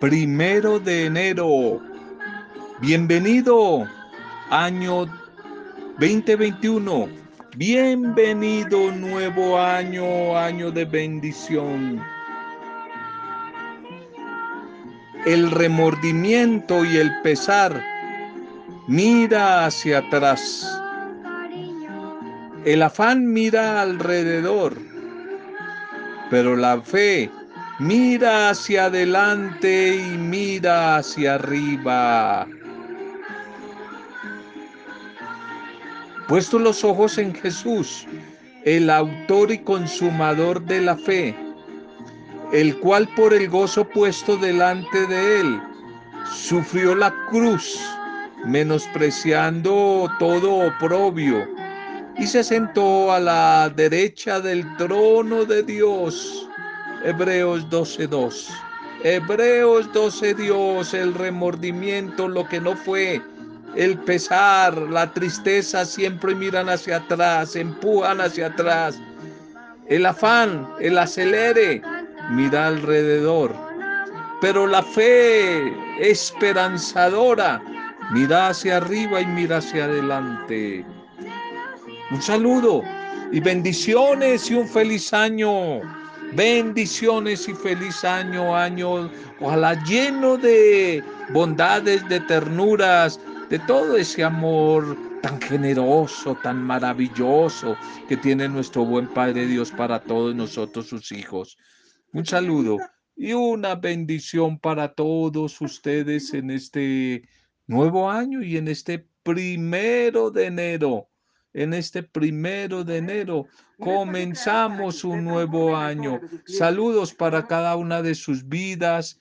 Primero de enero. Bienvenido, año 2021. Bienvenido nuevo año, año de bendición. El remordimiento y el pesar mira hacia atrás. El afán mira alrededor, pero la fe Mira hacia adelante y mira hacia arriba. Puesto los ojos en Jesús, el autor y consumador de la fe, el cual por el gozo puesto delante de él, sufrió la cruz, menospreciando todo oprobio, y se sentó a la derecha del trono de Dios. Hebreos 12.2. Hebreos 12 Dios, el remordimiento, lo que no fue, el pesar, la tristeza siempre miran hacia atrás, empujan hacia atrás. El afán, el acelere, mira alrededor. Pero la fe esperanzadora, mira hacia arriba y mira hacia adelante. Un saludo y bendiciones y un feliz año. Bendiciones y feliz año, año, ojalá lleno de bondades, de ternuras, de todo ese amor tan generoso, tan maravilloso que tiene nuestro buen Padre Dios para todos nosotros, sus hijos. Un saludo y una bendición para todos ustedes en este nuevo año y en este primero de enero en este primero de enero. Comenzamos un nuevo año. Saludos para cada una de sus vidas,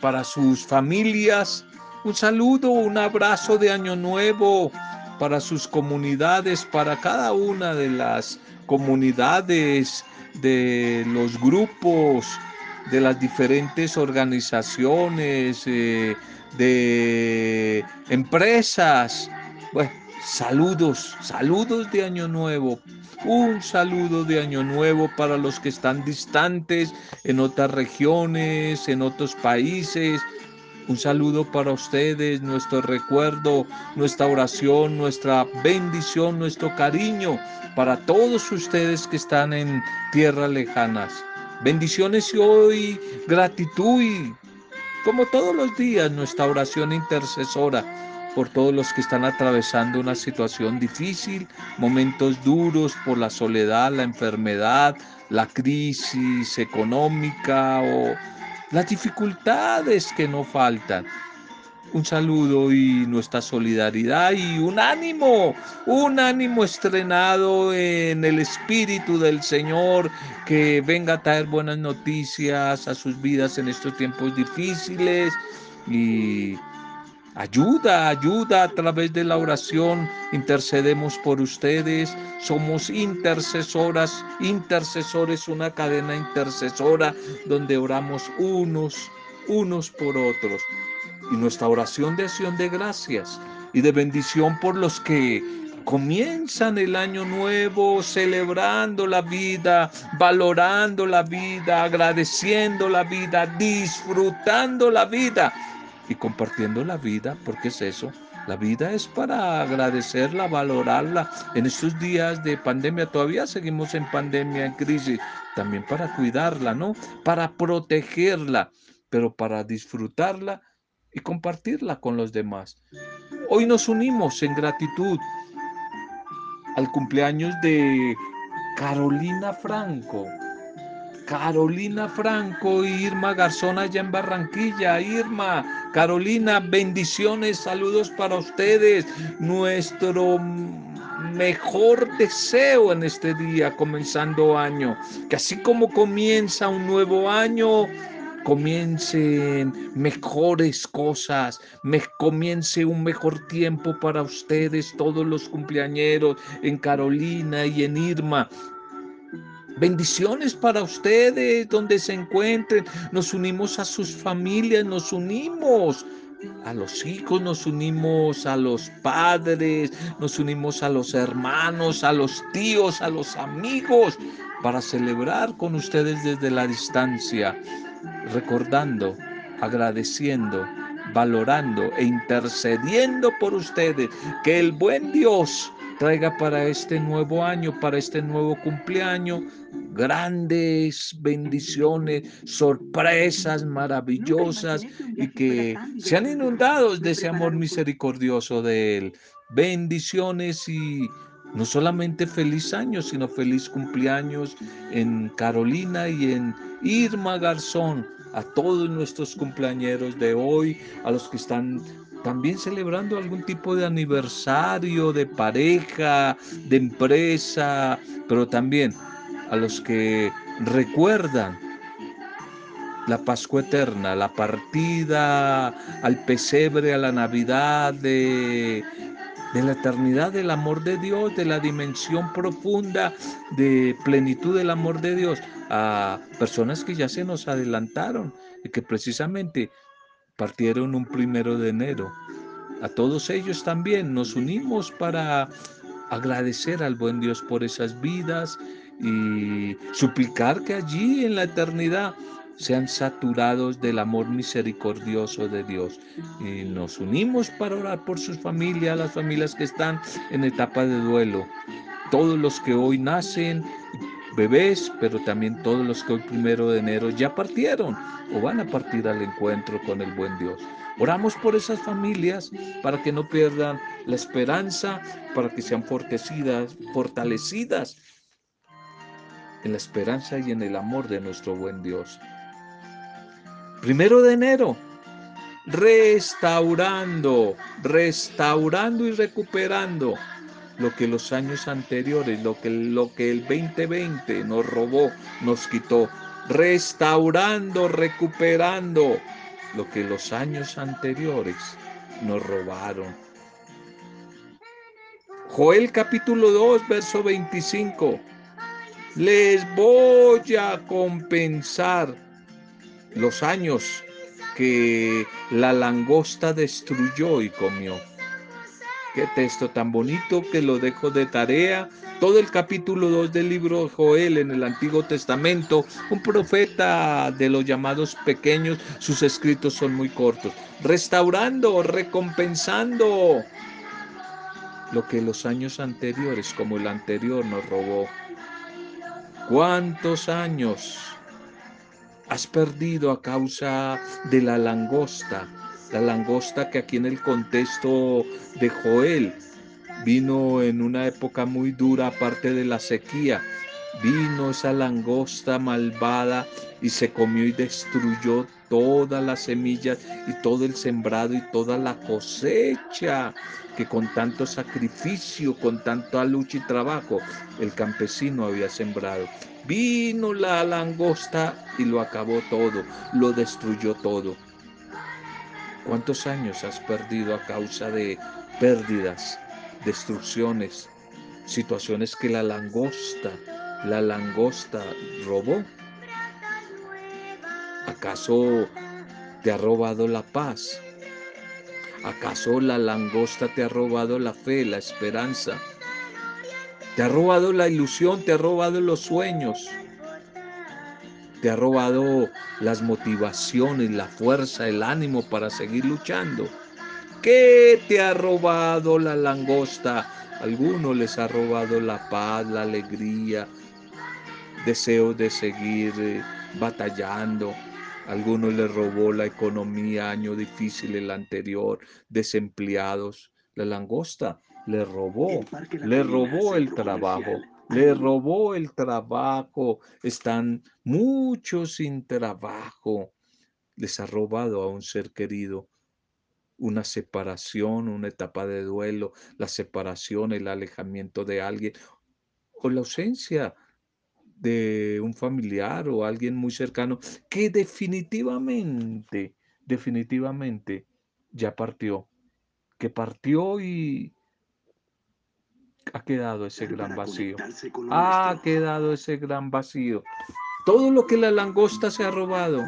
para sus familias. Un saludo, un abrazo de año nuevo para sus comunidades, para cada una de las comunidades, de los grupos, de las diferentes organizaciones, eh, de empresas. Bueno, Saludos, saludos de Año Nuevo. Un saludo de Año Nuevo para los que están distantes en otras regiones, en otros países. Un saludo para ustedes, nuestro recuerdo, nuestra oración, nuestra bendición, nuestro cariño para todos ustedes que están en tierras lejanas. Bendiciones y hoy gratitud como todos los días nuestra oración intercesora por todos los que están atravesando una situación difícil, momentos duros por la soledad, la enfermedad, la crisis económica o las dificultades que no faltan. Un saludo y nuestra solidaridad y un ánimo, un ánimo estrenado en el Espíritu del Señor que venga a traer buenas noticias a sus vidas en estos tiempos difíciles y Ayuda, ayuda a través de la oración. Intercedemos por ustedes. Somos intercesoras, intercesores, una cadena intercesora donde oramos unos, unos por otros. Y nuestra oración de acción de gracias y de bendición por los que comienzan el año nuevo celebrando la vida, valorando la vida, agradeciendo la vida, disfrutando la vida y compartiendo la vida, porque es eso. La vida es para agradecerla, valorarla. En estos días de pandemia, todavía seguimos en pandemia, en crisis, también para cuidarla, ¿no? Para protegerla, pero para disfrutarla y compartirla con los demás. Hoy nos unimos en gratitud al cumpleaños de Carolina Franco. Carolina Franco y Irma Garzón allá en Barranquilla. Irma, Carolina, bendiciones, saludos para ustedes. Nuestro mejor deseo en este día, comenzando año. Que así como comienza un nuevo año, comiencen mejores cosas, me comience un mejor tiempo para ustedes, todos los cumpleañeros en Carolina y en Irma. Bendiciones para ustedes donde se encuentren. Nos unimos a sus familias, nos unimos a los hijos, nos unimos a los padres, nos unimos a los hermanos, a los tíos, a los amigos, para celebrar con ustedes desde la distancia, recordando, agradeciendo, valorando e intercediendo por ustedes, que el buen Dios traiga para este nuevo año, para este nuevo cumpleaños, grandes bendiciones, sorpresas maravillosas y que sean inundados de ese amor misericordioso de Él. Bendiciones y no solamente feliz año, sino feliz cumpleaños en Carolina y en Irma Garzón, a todos nuestros cumpleañeros de hoy, a los que están también celebrando algún tipo de aniversario de pareja, de empresa, pero también a los que recuerdan la Pascua Eterna, la partida al pesebre, a la Navidad de, de la eternidad del amor de Dios, de la dimensión profunda de plenitud del amor de Dios, a personas que ya se nos adelantaron y que precisamente partieron un primero de enero. A todos ellos también nos unimos para agradecer al buen Dios por esas vidas y suplicar que allí en la eternidad sean saturados del amor misericordioso de Dios. Y nos unimos para orar por sus familias, las familias que están en etapa de duelo. Todos los que hoy nacen, bebés, pero también todos los que hoy primero de enero ya partieron o van a partir al encuentro con el buen Dios. Oramos por esas familias para que no pierdan la esperanza, para que sean fortalecidas, fortalecidas en la esperanza y en el amor de nuestro buen Dios. Primero de enero, restaurando, restaurando y recuperando lo que los años anteriores, lo que, lo que el 2020 nos robó, nos quitó, restaurando, recuperando lo que los años anteriores nos robaron. Joel capítulo 2, verso 25. Les voy a compensar los años que la langosta destruyó y comió. Qué texto tan bonito que lo dejo de tarea. Todo el capítulo 2 del libro Joel en el Antiguo Testamento, un profeta de los llamados pequeños, sus escritos son muy cortos. Restaurando, recompensando lo que los años anteriores, como el anterior, nos robó. ¿Cuántos años has perdido a causa de la langosta? La langosta que aquí en el contexto de Joel vino en una época muy dura, aparte de la sequía. Vino esa langosta malvada y se comió y destruyó todas las semillas y todo el sembrado y toda la cosecha que con tanto sacrificio, con tanta lucha y trabajo el campesino había sembrado. Vino la langosta y lo acabó todo, lo destruyó todo. ¿Cuántos años has perdido a causa de pérdidas, destrucciones, situaciones que la langosta, la langosta robó? ¿Acaso te ha robado la paz? ¿Acaso la langosta te ha robado la fe, la esperanza? ¿Te ha robado la ilusión? ¿Te ha robado los sueños? te ha robado las motivaciones, la fuerza, el ánimo para seguir luchando. ¿Qué te ha robado la langosta? Algunos les ha robado la paz, la alegría, deseos de seguir eh, batallando. Algunos les robó la economía, año difícil el anterior, desempleados. La langosta le robó, le robó el trabajo le robó el trabajo, están muchos sin trabajo, les ha robado a un ser querido una separación, una etapa de duelo, la separación, el alejamiento de alguien o la ausencia de un familiar o alguien muy cercano que definitivamente, definitivamente ya partió, que partió y ha quedado ese gran vacío. Ha quedado ese gran vacío. Todo lo que la langosta se ha robado,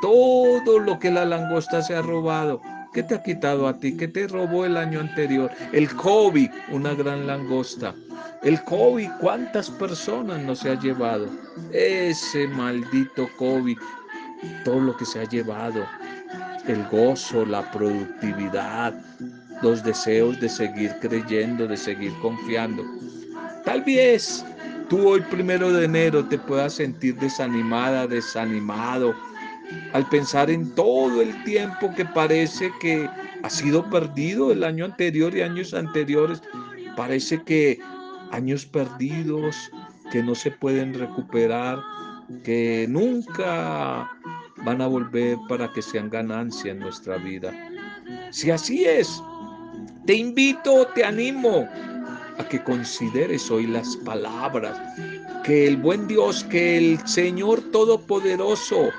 todo lo que la langosta se ha robado, ¿Qué te ha quitado a ti? ¿Qué te robó el año anterior? El COVID, una gran langosta. El COVID, ¿cuántas personas no se ha llevado? Ese maldito COVID, todo lo que se ha llevado. El gozo, la productividad, los deseos de seguir creyendo, de seguir confiando. Tal vez tú hoy primero de enero te puedas sentir desanimada, desanimado al pensar en todo el tiempo que parece que ha sido perdido el año anterior y años anteriores. Parece que años perdidos que no se pueden recuperar, que nunca van a volver para que sean ganancia en nuestra vida. Si así es, te invito, te animo a que consideres hoy las palabras que el buen Dios, que el Señor Todopoderoso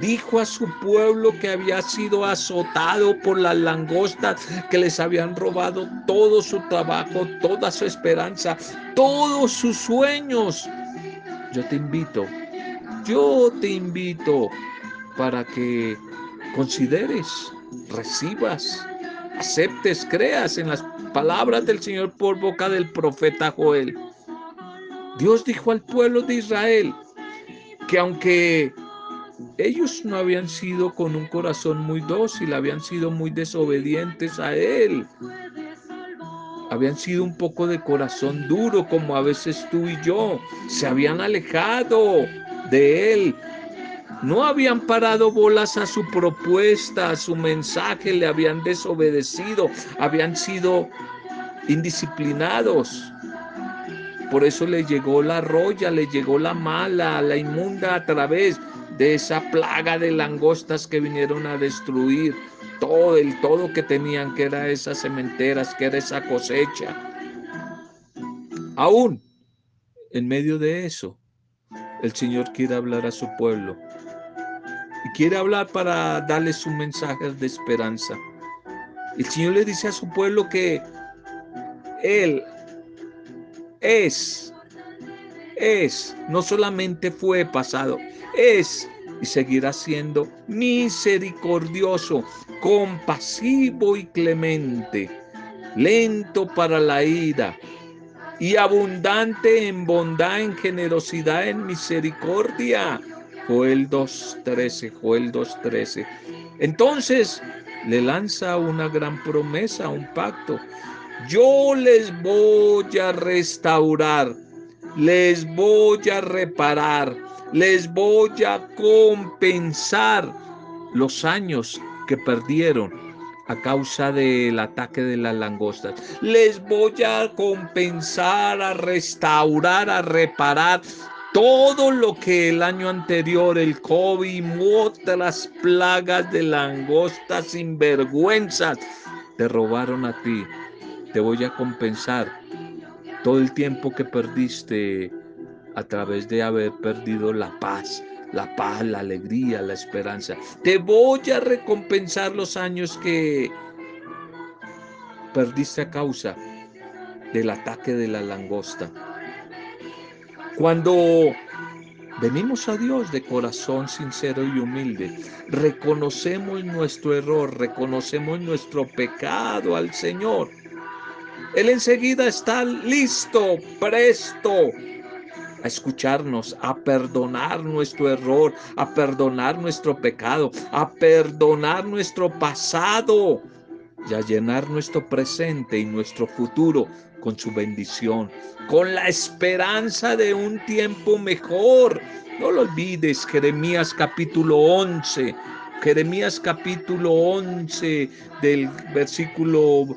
dijo a su pueblo que había sido azotado por las langostas que les habían robado todo su trabajo, toda su esperanza, todos sus sueños. Yo te invito, yo te invito para que consideres, recibas, aceptes, creas en las palabras del Señor por boca del profeta Joel. Dios dijo al pueblo de Israel que aunque ellos no habían sido con un corazón muy dócil, habían sido muy desobedientes a Él. Habían sido un poco de corazón duro, como a veces tú y yo. Se habían alejado de Él. No habían parado bolas a su propuesta, a su mensaje, le habían desobedecido, habían sido indisciplinados. Por eso le llegó la roya, le llegó la mala, la inmunda a través de esa plaga de langostas que vinieron a destruir todo el todo que tenían, que era esas cementeras, que era esa cosecha. Aún en medio de eso, el Señor quiere hablar a su pueblo y quiere hablar para darles un mensaje de esperanza. El Señor le dice a su pueblo que Él es, es, no solamente fue pasado, es y seguirá siendo misericordioso, compasivo y clemente, lento para la ira y abundante en bondad, en generosidad, en misericordia. Joel 2.13, Joel 2.13. Entonces le lanza una gran promesa, un pacto. Yo les voy a restaurar, les voy a reparar les voy a compensar los años que perdieron a causa del ataque de las langostas. Les voy a compensar, a restaurar, a reparar todo lo que el año anterior, el COVID, otras plagas de langostas sinvergüenzas te robaron a ti. Te voy a compensar todo el tiempo que perdiste a través de haber perdido la paz, la paz, la alegría, la esperanza. Te voy a recompensar los años que perdiste a causa del ataque de la langosta. Cuando venimos a Dios de corazón sincero y humilde, reconocemos nuestro error, reconocemos nuestro pecado al Señor. Él enseguida está listo, presto a escucharnos, a perdonar nuestro error, a perdonar nuestro pecado, a perdonar nuestro pasado y a llenar nuestro presente y nuestro futuro con su bendición, con la esperanza de un tiempo mejor. No lo olvides, Jeremías capítulo 11. Jeremías capítulo 11 del versículo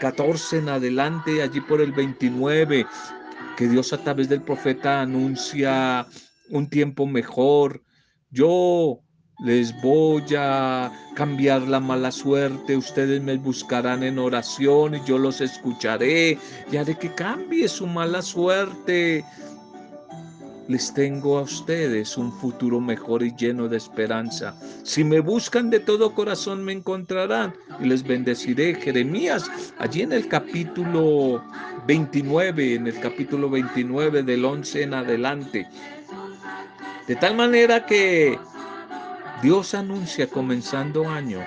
14 eh, en adelante, allí por el 29, que Dios a través del profeta anuncia un tiempo mejor. Yo les voy a cambiar la mala suerte, ustedes me buscarán en oración y yo los escucharé y haré que cambie su mala suerte les tengo a ustedes un futuro mejor y lleno de esperanza. Si me buscan de todo corazón me encontrarán y les bendeciré. Jeremías, allí en el capítulo 29, en el capítulo 29 del 11 en adelante. De tal manera que Dios anuncia comenzando año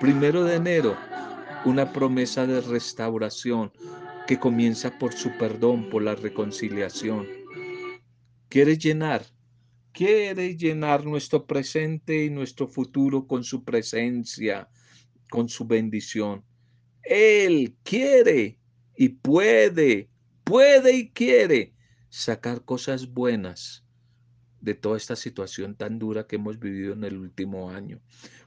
Primero de enero, una promesa de restauración que comienza por su perdón, por la reconciliación. Quiere llenar, quiere llenar nuestro presente y nuestro futuro con su presencia, con su bendición. Él quiere y puede, puede y quiere sacar cosas buenas de toda esta situación tan dura que hemos vivido en el último año.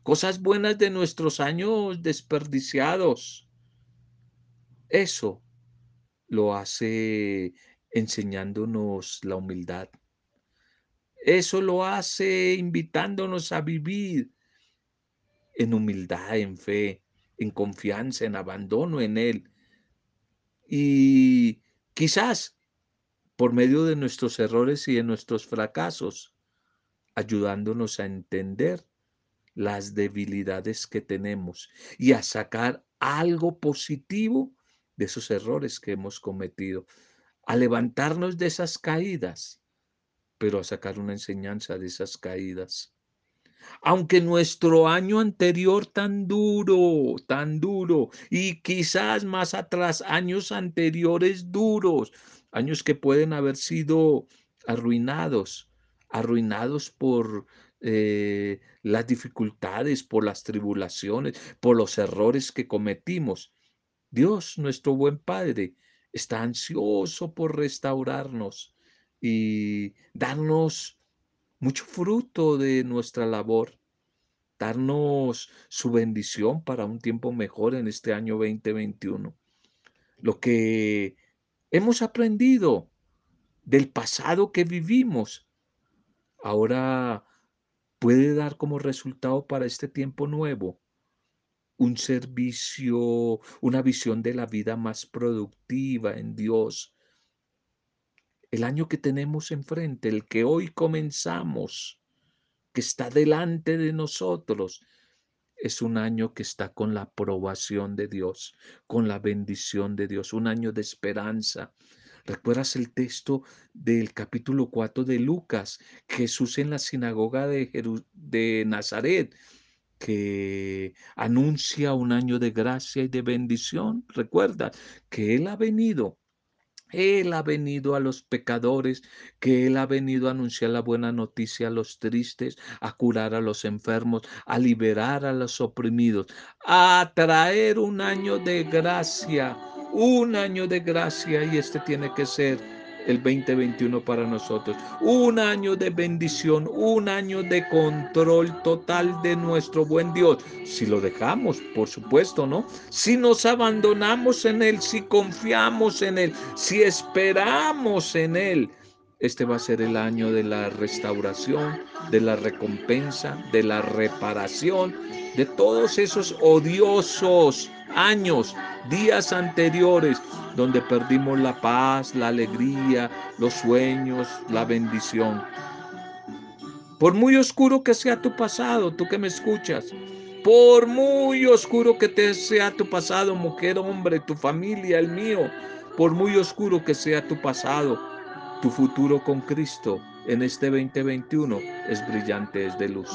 Cosas buenas de nuestros años desperdiciados. Eso lo hace enseñándonos la humildad. Eso lo hace invitándonos a vivir en humildad, en fe, en confianza, en abandono en Él. Y quizás por medio de nuestros errores y de nuestros fracasos, ayudándonos a entender las debilidades que tenemos y a sacar algo positivo de esos errores que hemos cometido, a levantarnos de esas caídas, pero a sacar una enseñanza de esas caídas. Aunque nuestro año anterior tan duro, tan duro, y quizás más atrás, años anteriores duros, años que pueden haber sido arruinados, arruinados por eh, las dificultades, por las tribulaciones, por los errores que cometimos. Dios, nuestro buen Padre, está ansioso por restaurarnos y darnos mucho fruto de nuestra labor, darnos su bendición para un tiempo mejor en este año 2021. Lo que hemos aprendido del pasado que vivimos, ahora puede dar como resultado para este tiempo nuevo un servicio, una visión de la vida más productiva en Dios. El año que tenemos enfrente, el que hoy comenzamos, que está delante de nosotros, es un año que está con la aprobación de Dios, con la bendición de Dios, un año de esperanza. ¿Recuerdas el texto del capítulo 4 de Lucas? Jesús en la sinagoga de, de Nazaret que anuncia un año de gracia y de bendición. Recuerda que Él ha venido él ha venido a los pecadores, que Él ha venido a anunciar la buena noticia a los tristes, a curar a los enfermos, a liberar a los oprimidos, a traer un año de gracia, un año de gracia y este tiene que ser el 2021 para nosotros. Un año de bendición, un año de control total de nuestro buen Dios. Si lo dejamos, por supuesto, ¿no? Si nos abandonamos en Él, si confiamos en Él, si esperamos en Él. Este va a ser el año de la restauración, de la recompensa, de la reparación, de todos esos odiosos años, días anteriores, donde perdimos la paz, la alegría, los sueños, la bendición. Por muy oscuro que sea tu pasado, tú que me escuchas, por muy oscuro que te sea tu pasado, mujer, hombre, tu familia, el mío, por muy oscuro que sea tu pasado, tu futuro con Cristo en este 2021 es brillante, es de luz.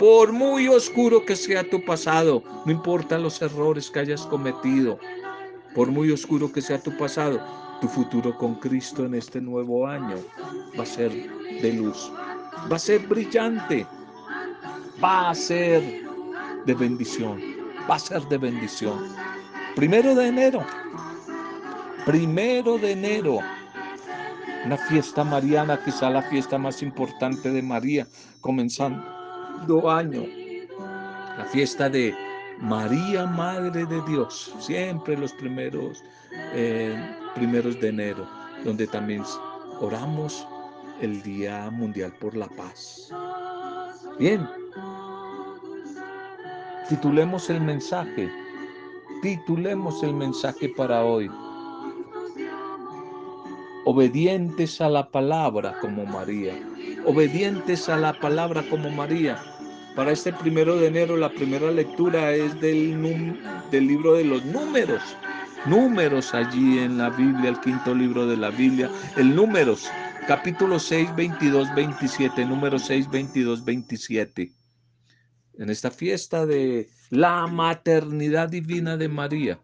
Por muy oscuro que sea tu pasado, no importa los errores que hayas cometido, por muy oscuro que sea tu pasado, tu futuro con Cristo en este nuevo año va a ser de luz, va a ser brillante, va a ser de bendición, va a ser de bendición. Primero de enero, primero de enero, una fiesta mariana, quizá la fiesta más importante de María, comenzando año, la fiesta de María, Madre de Dios, siempre los primeros, eh, primeros de enero, donde también oramos el Día Mundial por la Paz. Bien, titulemos el mensaje, titulemos el mensaje para hoy. Obedientes a la palabra como María obedientes a la palabra como María. Para este primero de enero la primera lectura es del, del libro de los números. Números allí en la Biblia, el quinto libro de la Biblia. El números, capítulo 6, 22, 27. Número 6, 22, 27. en esta fiesta de la maternidad divina de María,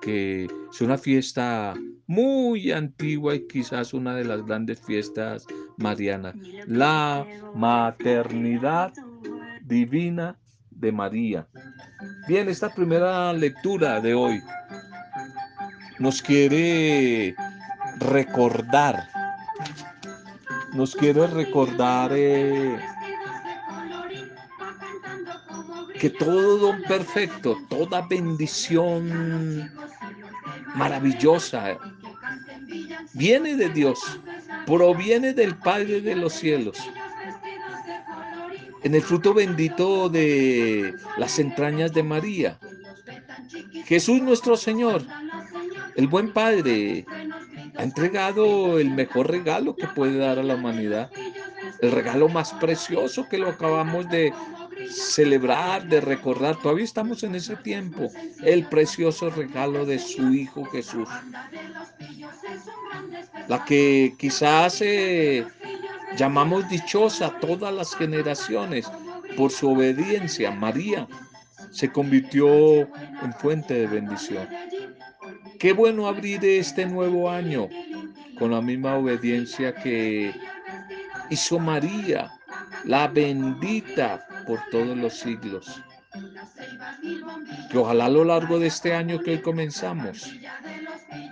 que es una fiesta muy antigua y quizás una de las grandes fiestas marianas, la maternidad divina de María. Bien, esta primera lectura de hoy nos quiere recordar, nos quiere recordar eh, que todo don perfecto, toda bendición maravillosa viene de Dios, proviene del Padre de los cielos. En el fruto bendito de las entrañas de María. Jesús nuestro Señor, el buen Padre, ha entregado el mejor regalo que puede dar a la humanidad. El regalo más precioso que lo acabamos de celebrar, de recordar. Todavía estamos en ese tiempo. El precioso regalo de su Hijo Jesús. La que quizás eh, llamamos dichosa todas las generaciones por su obediencia. María se convirtió en fuente de bendición. Qué bueno abrir este nuevo año con la misma obediencia que hizo María, la bendita por todos los siglos. Que ojalá a lo largo de este año que hoy comenzamos,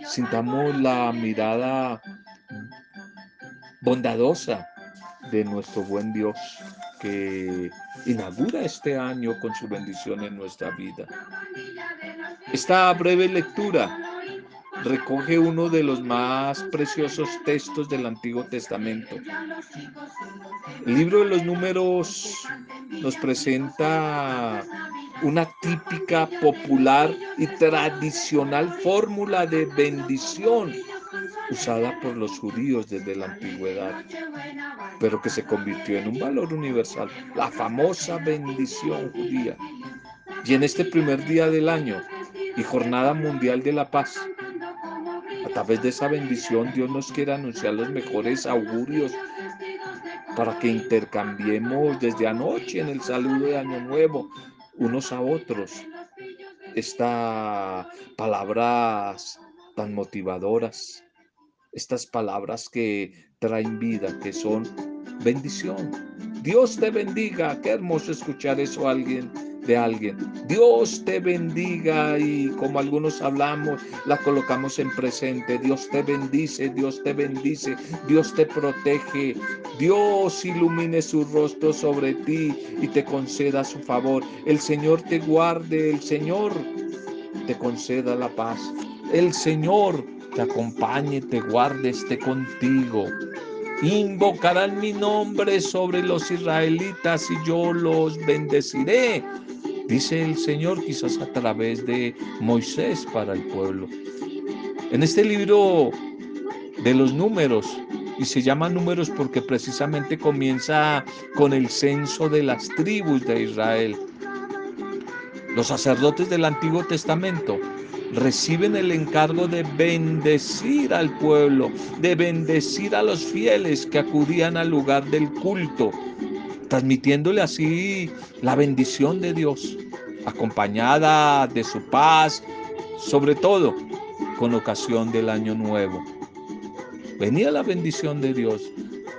sintamos la mirada bondadosa de nuestro buen Dios que inaugura este año con su bendición en nuestra vida. Esta breve lectura recoge uno de los más preciosos textos del Antiguo Testamento. El libro de los números nos presenta una típica, popular y tradicional fórmula de bendición usada por los judíos desde la antigüedad, pero que se convirtió en un valor universal, la famosa bendición judía. Y en este primer día del año y jornada mundial de la paz, través de esa bendición Dios nos quiere anunciar los mejores augurios para que intercambiemos desde anoche en el saludo de Año Nuevo unos a otros estas palabras tan motivadoras, estas palabras que traen vida, que son bendición. Dios te bendiga. Qué hermoso escuchar eso a alguien de alguien. Dios te bendiga y como algunos hablamos, la colocamos en presente. Dios te bendice, Dios te bendice, Dios te protege. Dios ilumine su rostro sobre ti y te conceda su favor. El Señor te guarde, el Señor te conceda la paz. El Señor te acompañe, te guarde, esté contigo. Invocarán mi nombre sobre los israelitas y yo los bendeciré dice el Señor quizás a través de Moisés para el pueblo. En este libro de los números, y se llama números porque precisamente comienza con el censo de las tribus de Israel. Los sacerdotes del Antiguo Testamento reciben el encargo de bendecir al pueblo, de bendecir a los fieles que acudían al lugar del culto, transmitiéndole así la bendición de Dios, acompañada de su paz, sobre todo con ocasión del año nuevo. Venía la bendición de Dios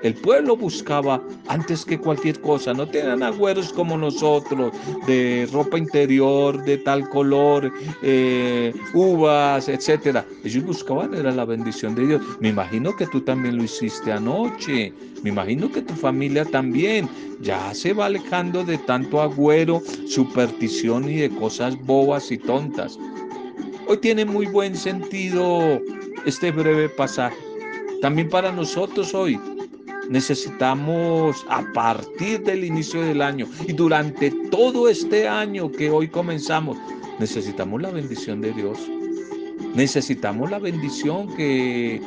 el pueblo buscaba antes que cualquier cosa, no tenían agüeros como nosotros, de ropa interior de tal color, eh, uvas, etcétera. Ellos buscaban era la bendición de Dios. Me imagino que tú también lo hiciste anoche. Me imagino que tu familia también ya se va alejando de tanto agüero, superstición y de cosas bobas y tontas. Hoy tiene muy buen sentido este breve pasaje. También para nosotros hoy necesitamos a partir del inicio del año y durante todo este año que hoy comenzamos, necesitamos la bendición de Dios. Necesitamos la bendición que,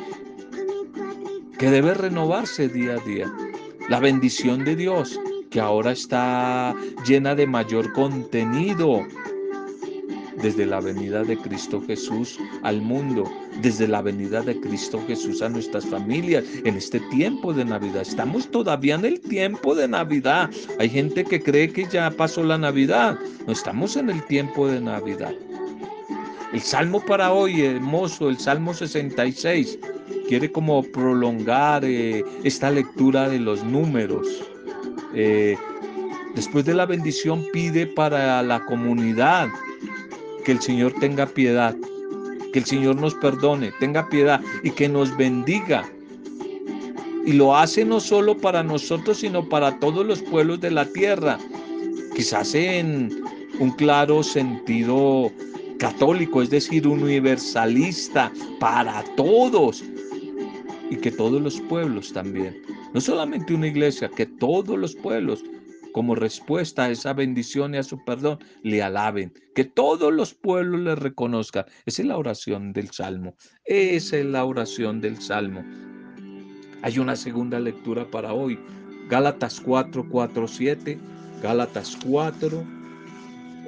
que debe renovarse día a día. La bendición de Dios que ahora está llena de mayor contenido desde la venida de Cristo Jesús al mundo, desde la venida de Cristo Jesús a nuestras familias en este tiempo de Navidad. Estamos todavía en el tiempo de Navidad. Hay gente que cree que ya pasó la Navidad. No estamos en el tiempo de Navidad. El salmo para hoy, hermoso, el Salmo 66, quiere como prolongar eh, esta lectura de los números. Eh, después de la bendición pide para la comunidad que el Señor tenga piedad que el Señor nos perdone, tenga piedad y que nos bendiga. Y lo hace no solo para nosotros, sino para todos los pueblos de la tierra. Quizás en un claro sentido católico, es decir, universalista para todos. Y que todos los pueblos también, no solamente una iglesia, que todos los pueblos como respuesta a esa bendición y a su perdón, le alaben, que todos los pueblos le reconozcan. Esa es la oración del Salmo, esa es la oración del Salmo. Hay una segunda lectura para hoy, Gálatas 4, 4, 7, Gálatas 4,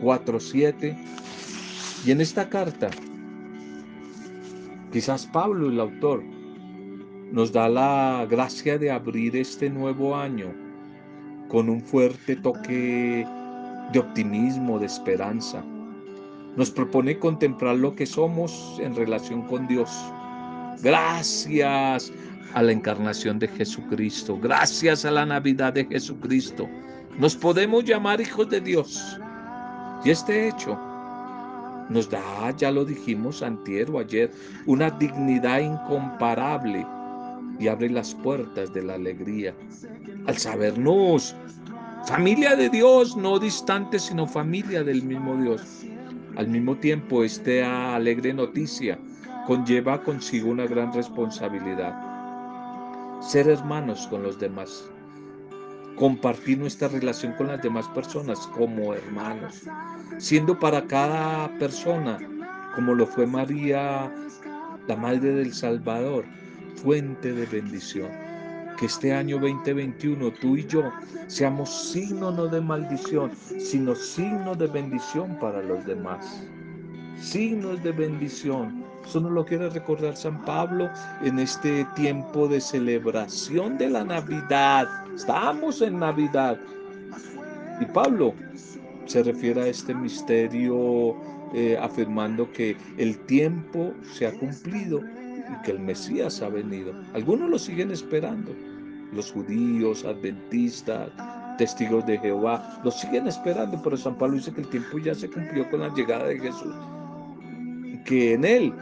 4, 7. Y en esta carta, quizás Pablo, el autor, nos da la gracia de abrir este nuevo año con un fuerte toque de optimismo, de esperanza. Nos propone contemplar lo que somos en relación con Dios. Gracias a la encarnación de Jesucristo, gracias a la Navidad de Jesucristo, nos podemos llamar hijos de Dios. Y este hecho nos da, ya lo dijimos antier o ayer, una dignidad incomparable y abre las puertas de la alegría. Al sabernos familia de Dios, no distante, sino familia del mismo Dios. Al mismo tiempo, esta alegre noticia conlleva consigo una gran responsabilidad. Ser hermanos con los demás. Compartir nuestra relación con las demás personas como hermanos. Siendo para cada persona, como lo fue María, la Madre del Salvador, fuente de bendición. Que este año 2021 tú y yo seamos signo no de maldición, sino signo de bendición para los demás. Signos de bendición. Eso nos lo quiere recordar San Pablo en este tiempo de celebración de la Navidad. Estamos en Navidad. Y Pablo se refiere a este misterio eh, afirmando que el tiempo se ha cumplido que el Mesías ha venido. Algunos lo siguen esperando. Los judíos, adventistas, testigos de Jehová, lo siguen esperando, pero San Pablo dice que el tiempo ya se cumplió con la llegada de Jesús. Que en él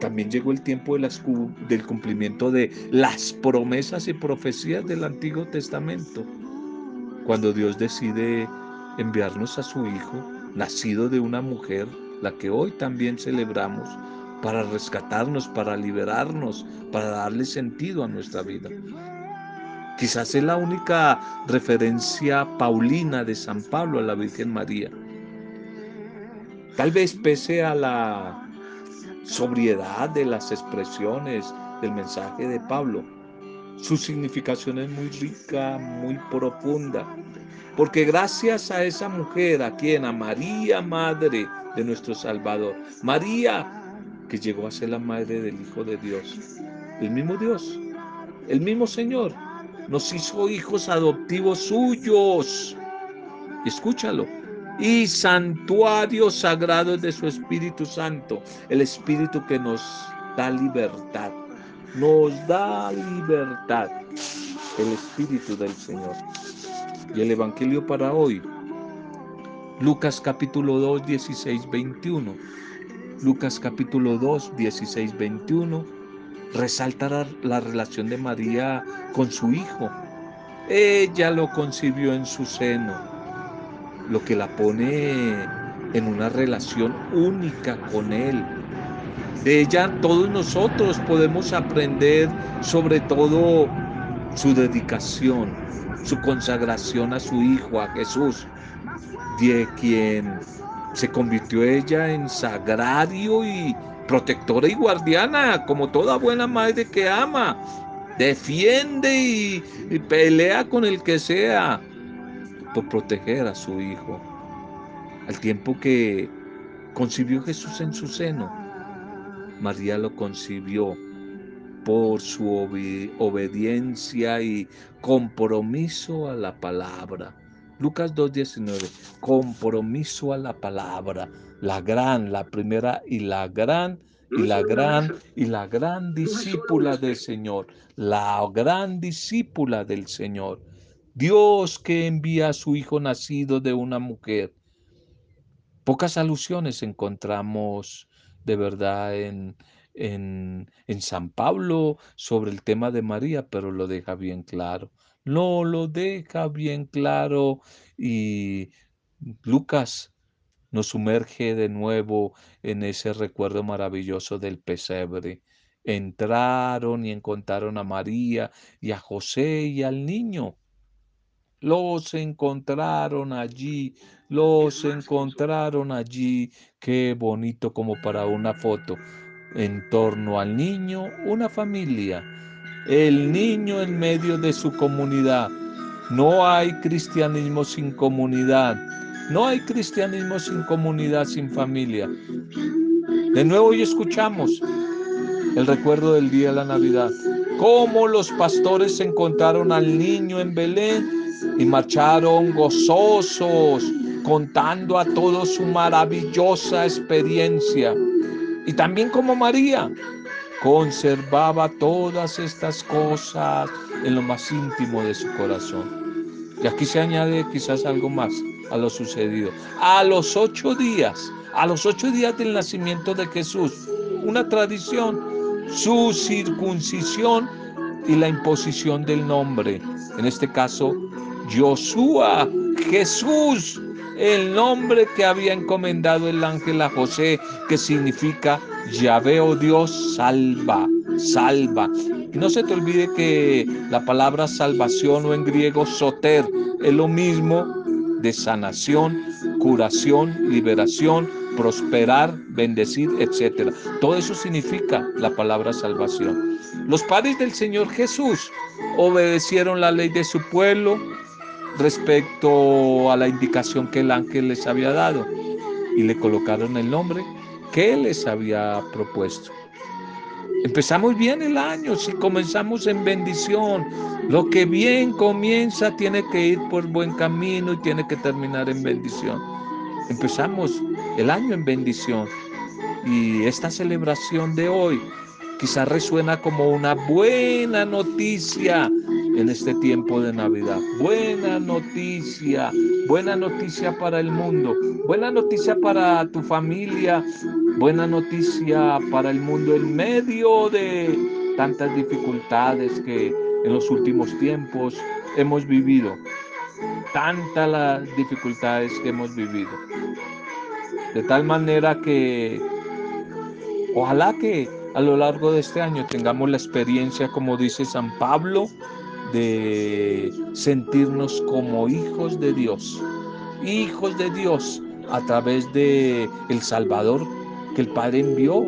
también llegó el tiempo de del cumplimiento de las promesas y profecías del Antiguo Testamento. Cuando Dios decide enviarnos a su Hijo, nacido de una mujer, la que hoy también celebramos, para rescatarnos, para liberarnos, para darle sentido a nuestra vida. Quizás es la única referencia paulina de San Pablo a la Virgen María. Tal vez pese a la sobriedad de las expresiones del mensaje de Pablo, su significación es muy rica, muy profunda, porque gracias a esa mujer, a quien, a María, Madre de nuestro Salvador, María que llegó a ser la madre del Hijo de Dios. El mismo Dios, el mismo Señor, nos hizo hijos adoptivos suyos. Escúchalo. Y santuario sagrado de su Espíritu Santo, el Espíritu que nos da libertad. Nos da libertad. El Espíritu del Señor. Y el Evangelio para hoy. Lucas capítulo 2, 16, 21 Lucas capítulo 2, 16, 21, resalta la relación de María con su hijo. Ella lo concibió en su seno, lo que la pone en una relación única con Él. De ella todos nosotros podemos aprender sobre todo su dedicación, su consagración a su Hijo, a Jesús, de quien se convirtió ella en sagrario y protectora y guardiana, como toda buena madre que ama. Defiende y, pelea con el que sea por proteger a su hijo. Al tiempo que concibió Jesús en su seno, María lo concibió por su obediencia y compromiso a la palabra. Lucas 2.19, compromiso a la palabra, la gran, la primera y la gran y la gran y la gran discípula del Señor, la gran discípula del Señor. Dios que envía a su Hijo nacido de una mujer. Pocas alusiones encontramos de verdad en, en, en, San Pablo sobre el tema de María, pero lo deja bien claro. No lo deja bien claro y Lucas nos sumerge de nuevo en ese recuerdo maravilloso del pesebre. Entraron y encontraron a María y a José y al niño los encontraron allí, los encontraron allí. Qué bonito como para una foto. En torno al niño, una familia. El niño en medio de su comunidad. No hay cristianismo sin comunidad. No hay cristianismo sin comunidad, sin familia. De nuevo hoy escuchamos el recuerdo del día de la Navidad. Cómo los pastores encontraron al niño en Belén y marcharon gozosos, contando a todos su maravillosa experiencia. Y también como María, conservaba todas estas cosas en lo más íntimo de su corazón. Y aquí se añade quizás algo más a lo sucedido. A los ocho días, a los ocho días del nacimiento de Jesús, una tradición, su circuncisión y la imposición del nombre, en este caso Josué, Jesús, el nombre que había encomendado el ángel a José, que significa Yahvé o Dios salva, salva. No se te olvide que la palabra salvación o en griego soter es lo mismo de sanación, curación, liberación, prosperar, bendecir, etc. Todo eso significa la palabra salvación. Los padres del Señor Jesús obedecieron la ley de su pueblo, respecto a la indicación que el ángel les había dado y le colocaron el nombre que les había propuesto. Empezamos bien el año, si comenzamos en bendición, lo que bien comienza tiene que ir por buen camino y tiene que terminar en bendición. Empezamos el año en bendición y esta celebración de hoy quizás resuena como una buena noticia en este tiempo de Navidad. Buena noticia, buena noticia para el mundo, buena noticia para tu familia, buena noticia para el mundo en medio de tantas dificultades que en los últimos tiempos hemos vivido. Tantas las dificultades que hemos vivido. De tal manera que ojalá que a lo largo de este año tengamos la experiencia, como dice San Pablo, de sentirnos como hijos de Dios, hijos de Dios a través de el Salvador que el Padre envió,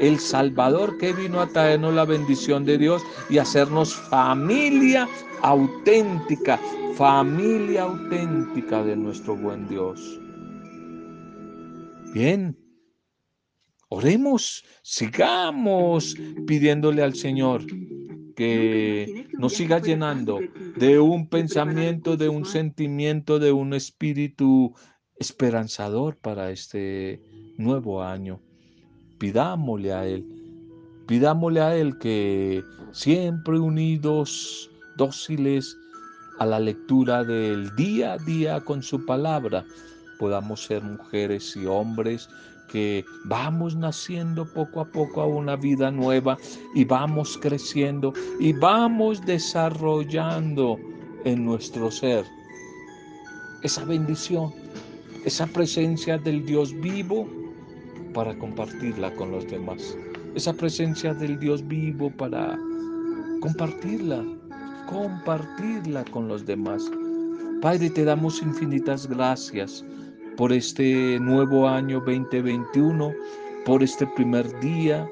el Salvador que vino a traernos la bendición de Dios y hacernos familia auténtica, familia auténtica de nuestro buen Dios. Bien, oremos, sigamos pidiéndole al Señor que nos siga llenando de un pensamiento, de un sentimiento, de un espíritu esperanzador para este nuevo año. Pidámosle a Él, pidámosle a Él que siempre unidos, dóciles a la lectura del día a día con su palabra, podamos ser mujeres y hombres que vamos naciendo poco a poco a una vida nueva y vamos creciendo y vamos desarrollando en nuestro ser esa bendición, esa presencia del Dios vivo para compartirla con los demás. Esa presencia del Dios vivo para compartirla, compartirla con los demás. Padre, te damos infinitas gracias por este nuevo año 2021, por este primer día,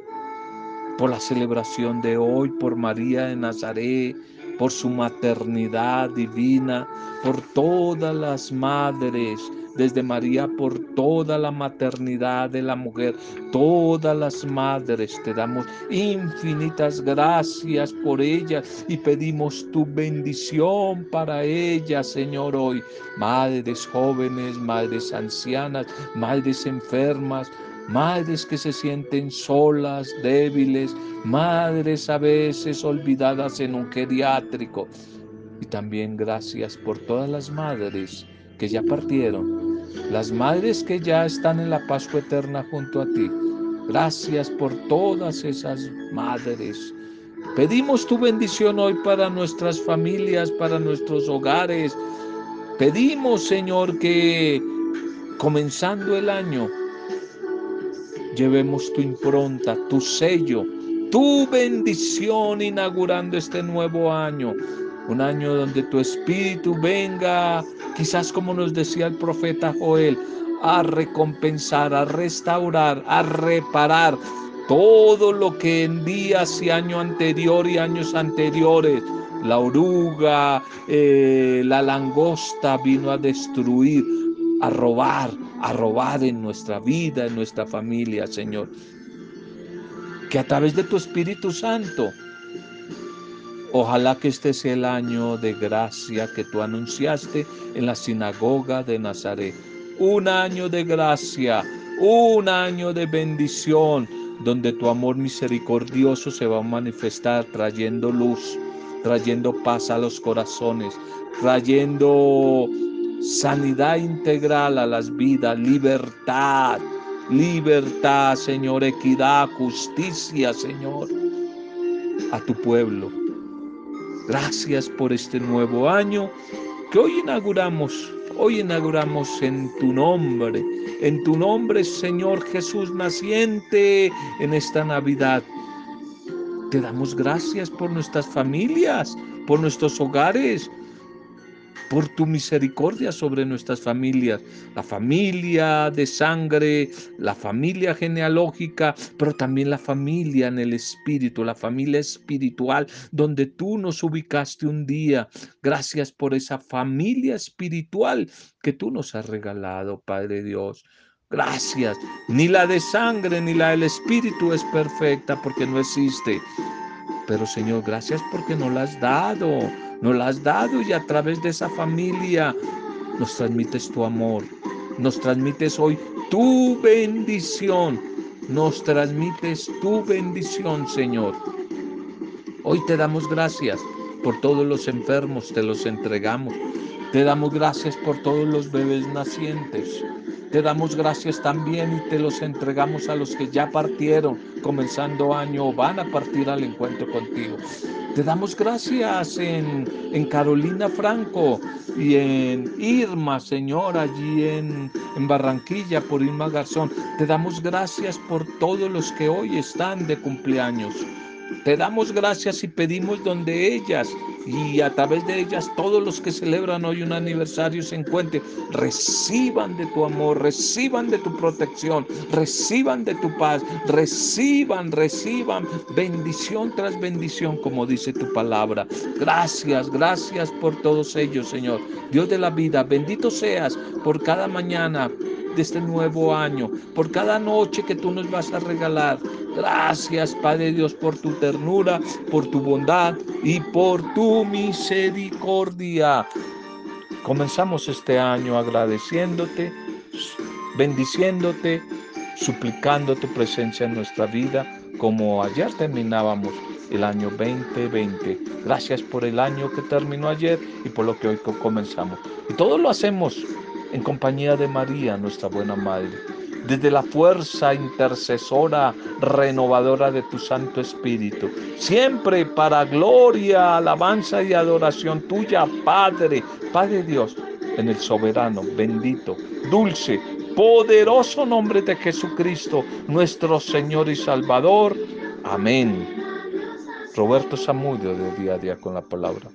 por la celebración de hoy, por María de Nazaret, por su maternidad divina, por todas las madres desde María por toda la maternidad de la mujer, todas las madres. Te damos infinitas gracias por ellas y pedimos tu bendición para ellas, Señor, hoy. Madres jóvenes, madres ancianas, madres enfermas, madres que se sienten solas, débiles, madres a veces olvidadas en un geriátrico. Y también gracias por todas las madres que ya partieron, las madres que ya están en la Pascua eterna junto a ti. Gracias por todas esas madres. Pedimos tu bendición hoy para nuestras familias, para nuestros hogares. Pedimos, Señor, que comenzando el año, llevemos tu impronta, tu sello, tu bendición inaugurando este nuevo año. Un año donde tu espíritu venga, quizás como nos decía el profeta Joel, a recompensar, a restaurar, a reparar todo lo que en días y año anterior y años anteriores la oruga, eh, la langosta vino a destruir, a robar, a robar en nuestra vida, en nuestra familia, Señor. Que a través de tu Espíritu Santo, ojalá que este sea el año de gracia que tú anunciaste en la sinagoga de Nazaret. Un año de gracia, un año de bendición, donde tu amor misericordioso se va a manifestar trayendo luz, trayendo paz a los corazones, trayendo sanidad integral a las vidas, libertad, libertad, Señor, equidad, justicia, Señor, a tu pueblo. Gracias por este nuevo año que hoy inauguramos, hoy inauguramos en tu nombre, en tu nombre, Señor Jesús naciente en esta Navidad. Te damos gracias por nuestras familias, por nuestros hogares, por tu misericordia sobre nuestras familias, la familia de sangre, la familia genealógica, pero también la familia en el espíritu, la familia espiritual, donde tú nos ubicaste un día. Gracias por esa familia espiritual que tú nos has regalado, Padre Dios. Gracias. Ni la de sangre ni la del espíritu es perfecta porque no existe. Pero Señor, gracias porque nos la has dado nos la has dado y a través de esa familia nos transmites tu amor, nos transmites hoy tu bendición, nos transmites tu bendición, Señor. Hoy te damos gracias por todos los enfermos, te los entregamos. Te damos gracias por todos los bebés nacientes. Te damos gracias también y te los entregamos a los que ya partieron, comenzando año o van a partir al encuentro contigo. Te damos gracias en, en Carolina Franco y en Irma, Señor, allí en, en Barranquilla, por Irma Garzón. Te damos gracias por todos los que hoy están de cumpleaños. Te damos gracias y pedimos donde ellas y a través de ellas todos los que celebran hoy un aniversario se encuentren, reciban de tu amor, reciban de tu protección, reciban de tu paz, reciban, reciban bendición tras bendición, como dice tu palabra. Gracias, gracias por todos ellos, Señor. Dios de la vida, bendito seas por cada mañana de este nuevo año, por cada noche que tú nos vas a regalar. Gracias, Padre Dios, por tu ternura, por tu bondad y por tu misericordia. Comenzamos este año agradeciéndote, bendiciéndote, suplicando tu presencia en nuestra vida, como ayer terminábamos el año 2020. Gracias por el año que terminó ayer y por lo que hoy comenzamos. Y todo lo hacemos en compañía de María, nuestra buena Madre, desde la fuerza intercesora, renovadora de tu Santo Espíritu, siempre para gloria, alabanza y adoración tuya, Padre, Padre Dios, en el soberano, bendito, dulce, poderoso nombre de Jesucristo, nuestro Señor y Salvador. Amén. Roberto Samudio de día a día con la palabra.